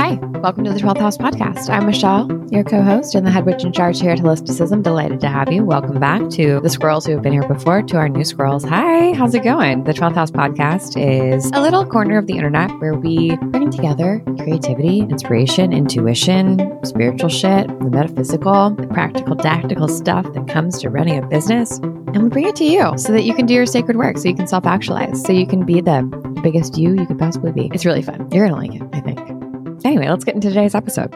Hi, welcome to the 12th House Podcast. I'm Michelle, your co host and the head witch in charge here at Holisticism. Delighted to have you. Welcome back to the squirrels who have been here before, to our new squirrels. Hi, how's it going? The 12th House Podcast is a little corner of the internet where we bring together creativity, inspiration, intuition, spiritual shit, the metaphysical, the practical, tactical stuff that comes to running a business. And we bring it to you so that you can do your sacred work, so you can self actualize, so you can be the biggest you you could possibly be. It's really fun. You're going to like it, I think. Anyway, let's get into today's episode.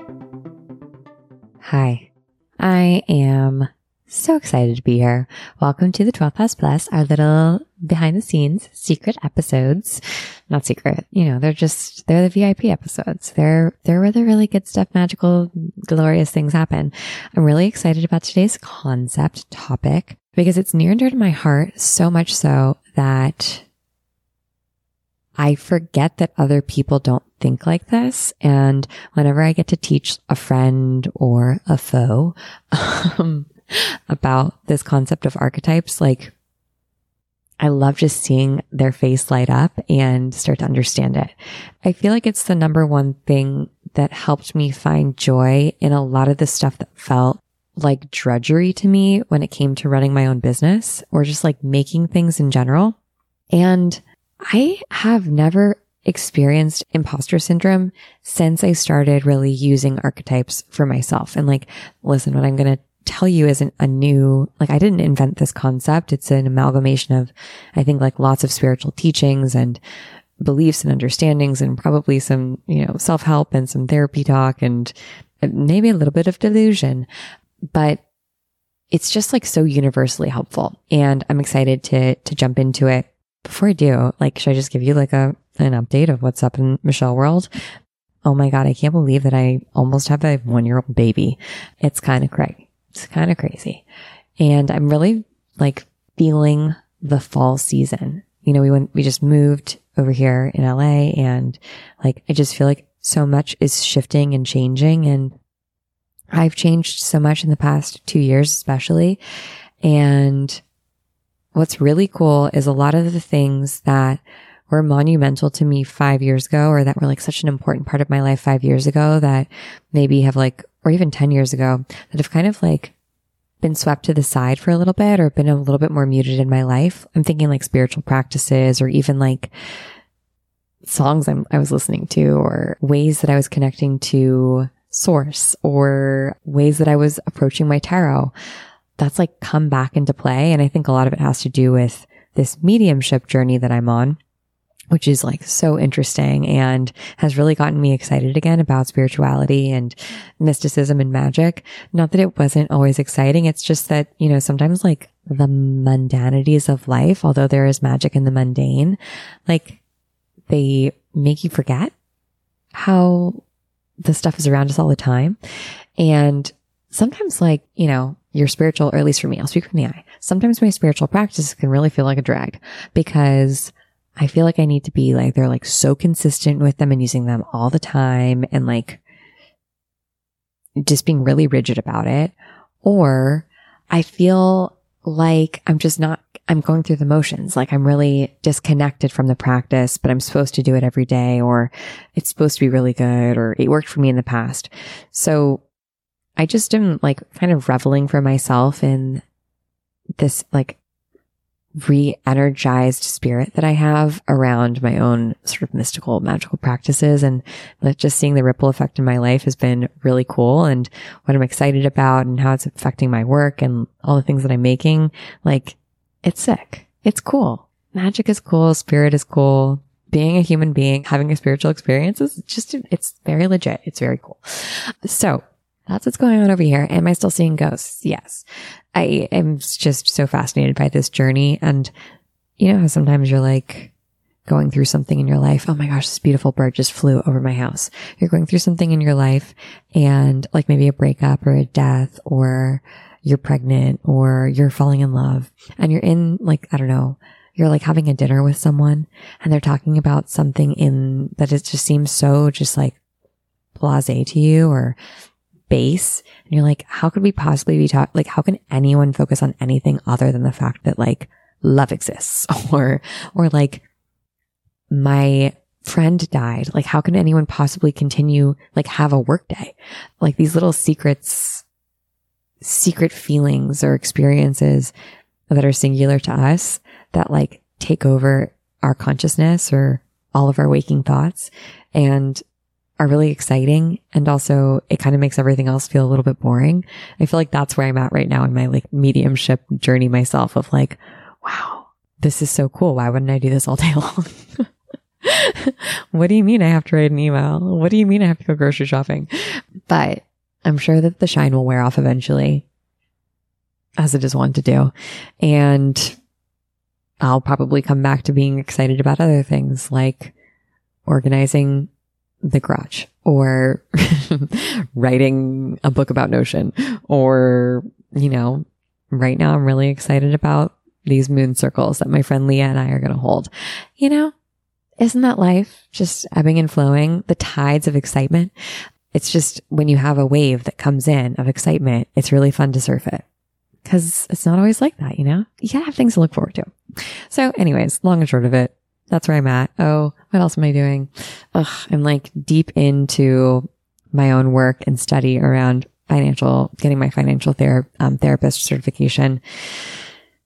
Hi, I am so excited to be here. Welcome to the 12 House Plus, our little behind the scenes secret episodes. Not secret, you know, they're just, they're the VIP episodes. They're, they're where the really good stuff, magical, glorious things happen. I'm really excited about today's concept topic because it's near and dear to my heart, so much so that I forget that other people don't think like this. And whenever I get to teach a friend or a foe um, about this concept of archetypes, like I love just seeing their face light up and start to understand it. I feel like it's the number one thing that helped me find joy in a lot of the stuff that felt like drudgery to me when it came to running my own business or just like making things in general. And I have never experienced imposter syndrome since I started really using archetypes for myself. And like, listen, what I'm going to tell you isn't a new, like, I didn't invent this concept. It's an amalgamation of, I think, like lots of spiritual teachings and beliefs and understandings and probably some, you know, self help and some therapy talk and maybe a little bit of delusion. But it's just like so universally helpful. And I'm excited to, to jump into it before I do, like, should I just give you like a, an update of what's up in Michelle world? Oh my God. I can't believe that I almost have a one year old baby. It's kind of crazy. It's kind of crazy. And I'm really like feeling the fall season. You know, we went, we just moved over here in LA and like, I just feel like so much is shifting and changing and I've changed so much in the past two years, especially. And what's really cool is a lot of the things that were monumental to me five years ago or that were like such an important part of my life five years ago that maybe have like, or even 10 years ago that have kind of like been swept to the side for a little bit or been a little bit more muted in my life. I'm thinking like spiritual practices or even like songs I'm, I was listening to or ways that I was connecting to source or ways that I was approaching my tarot that's like come back into play. And I think a lot of it has to do with this mediumship journey that I'm on, which is like so interesting and has really gotten me excited again about spirituality and mysticism and magic. Not that it wasn't always exciting. It's just that, you know, sometimes like the mundanities of life, although there is magic in the mundane, like they make you forget how the stuff is around us all the time. And sometimes like, you know, your spiritual, or at least for me, I'll speak from the eye. Sometimes my spiritual practice can really feel like a drag because I feel like I need to be like, they're like so consistent with them and using them all the time and like just being really rigid about it. Or I feel like I'm just not, I'm going through the motions. Like I'm really disconnected from the practice, but I'm supposed to do it every day or it's supposed to be really good or it worked for me in the past. So I just am like kind of reveling for myself in this like re-energized spirit that I have around my own sort of mystical magical practices. And like, just seeing the ripple effect in my life has been really cool. And what I'm excited about and how it's affecting my work and all the things that I'm making like it's sick. It's cool. Magic is cool. Spirit is cool. Being a human being having a spiritual experience is just it's very legit. It's very cool. So that's what's going on over here. Am I still seeing ghosts? Yes. I am just so fascinated by this journey. And you know how sometimes you're like going through something in your life. Oh my gosh, this beautiful bird just flew over my house. You're going through something in your life and like maybe a breakup or a death or you're pregnant or you're falling in love and you're in like, I don't know, you're like having a dinner with someone and they're talking about something in that it just seems so just like blase to you or base and you're like, how could we possibly be taught? Like, how can anyone focus on anything other than the fact that like love exists or, or like my friend died. Like, how can anyone possibly continue, like, have a work day? Like these little secrets, secret feelings or experiences that are singular to us that like take over our consciousness or all of our waking thoughts and are really exciting. And also it kind of makes everything else feel a little bit boring. I feel like that's where I'm at right now in my like mediumship journey myself of like, wow, this is so cool. Why wouldn't I do this all day long? what do you mean I have to write an email? What do you mean I have to go grocery shopping? But I'm sure that the shine will wear off eventually, as it is one to do. And I'll probably come back to being excited about other things like organizing the garage or writing a book about Notion or, you know, right now I'm really excited about these moon circles that my friend Leah and I are going to hold. You know, isn't that life just ebbing and flowing? The tides of excitement. It's just when you have a wave that comes in of excitement, it's really fun to surf it because it's not always like that, you know? You gotta have things to look forward to. So anyways, long and short of it, that's where I'm at. Oh, what else am I doing? Ugh, I'm like deep into my own work and study around financial, getting my financial ther- um, therapist certification.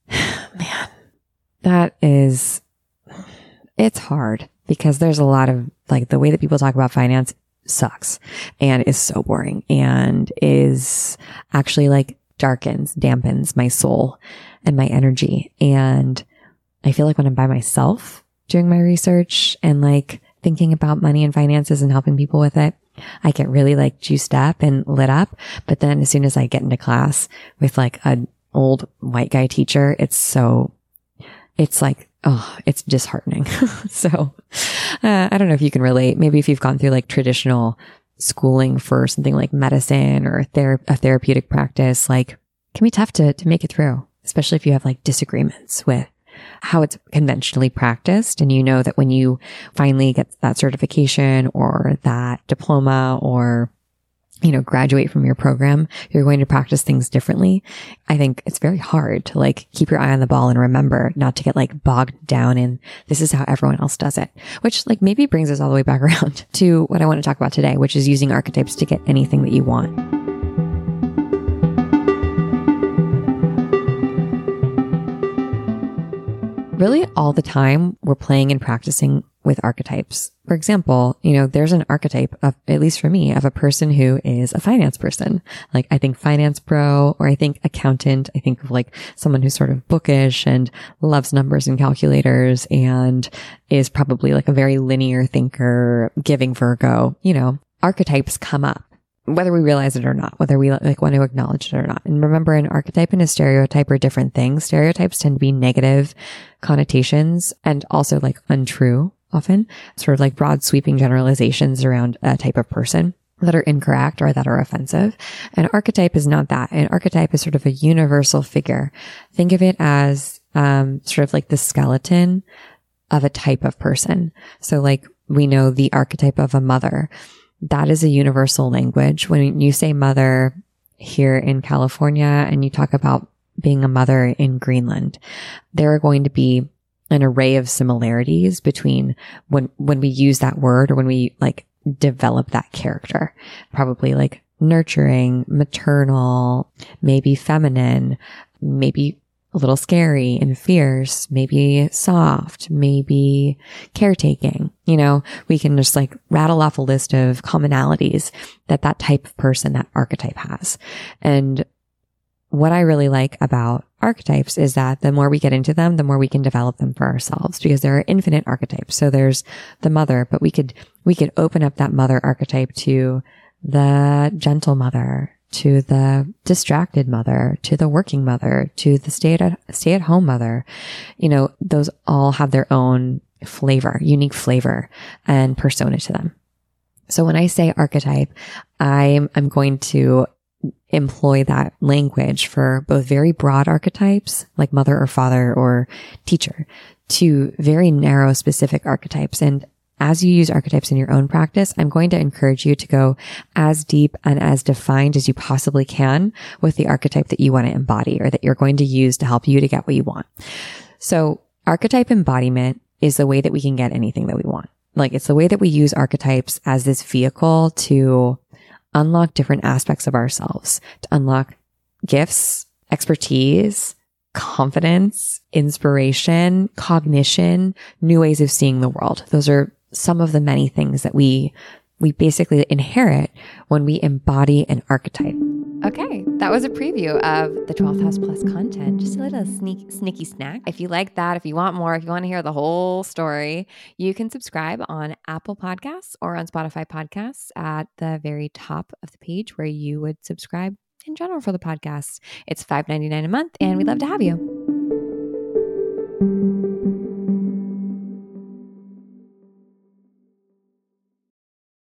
Man, that is, it's hard because there's a lot of like the way that people talk about finance sucks and is so boring and is actually like darkens, dampens my soul and my energy. And I feel like when I'm by myself doing my research and like thinking about money and finances and helping people with it, I get really like juiced up and lit up. But then as soon as I get into class with like an old white guy teacher, it's so, it's like, oh, it's disheartening. so, uh, I don't know if you can relate. Maybe if you've gone through like traditional schooling for something like medicine or ther- a therapeutic practice, like can be tough to, to make it through, especially if you have like disagreements with how it's conventionally practiced. And you know that when you finally get that certification or that diploma or you know, graduate from your program, you're going to practice things differently. I think it's very hard to like keep your eye on the ball and remember not to get like bogged down in this is how everyone else does it, which like maybe brings us all the way back around to what I want to talk about today, which is using archetypes to get anything that you want. Really all the time we're playing and practicing with archetypes. For example, you know, there's an archetype of, at least for me, of a person who is a finance person. Like I think finance pro or I think accountant. I think of like someone who's sort of bookish and loves numbers and calculators and is probably like a very linear thinker, giving Virgo, you know, archetypes come up whether we realize it or not, whether we like want to acknowledge it or not. And remember an archetype and a stereotype are different things. Stereotypes tend to be negative connotations and also like untrue often, sort of like broad sweeping generalizations around a type of person that are incorrect or that are offensive. An archetype is not that. An archetype is sort of a universal figure. Think of it as um, sort of like the skeleton of a type of person. So like we know the archetype of a mother. That is a universal language. When you say mother here in California and you talk about being a mother in Greenland, there are going to be an array of similarities between when, when we use that word or when we like develop that character, probably like nurturing, maternal, maybe feminine, maybe a little scary and fierce, maybe soft, maybe caretaking. You know, we can just like rattle off a list of commonalities that that type of person, that archetype has. And what I really like about archetypes is that the more we get into them, the more we can develop them for ourselves because there are infinite archetypes. So there's the mother, but we could, we could open up that mother archetype to the gentle mother, to the distracted mother, to the working mother, to the stay at, stay at home mother. You know, those all have their own flavor, unique flavor and persona to them. So when I say archetype, I'm, I'm going to employ that language for both very broad archetypes like mother or father or teacher to very narrow specific archetypes. And as you use archetypes in your own practice, I'm going to encourage you to go as deep and as defined as you possibly can with the archetype that you want to embody or that you're going to use to help you to get what you want. So archetype embodiment is the way that we can get anything that we want. like it's the way that we use archetypes as this vehicle to unlock different aspects of ourselves, to unlock gifts, expertise, confidence, inspiration, cognition, new ways of seeing the world. Those are some of the many things that we we basically inherit when we embody an archetype. Okay, that was a preview of the 12th House Plus content. Just a little sneak, sneaky snack. If you like that, if you want more, if you want to hear the whole story, you can subscribe on Apple Podcasts or on Spotify Podcasts at the very top of the page where you would subscribe in general for the podcast. It's $5.99 a month, and we'd love to have you.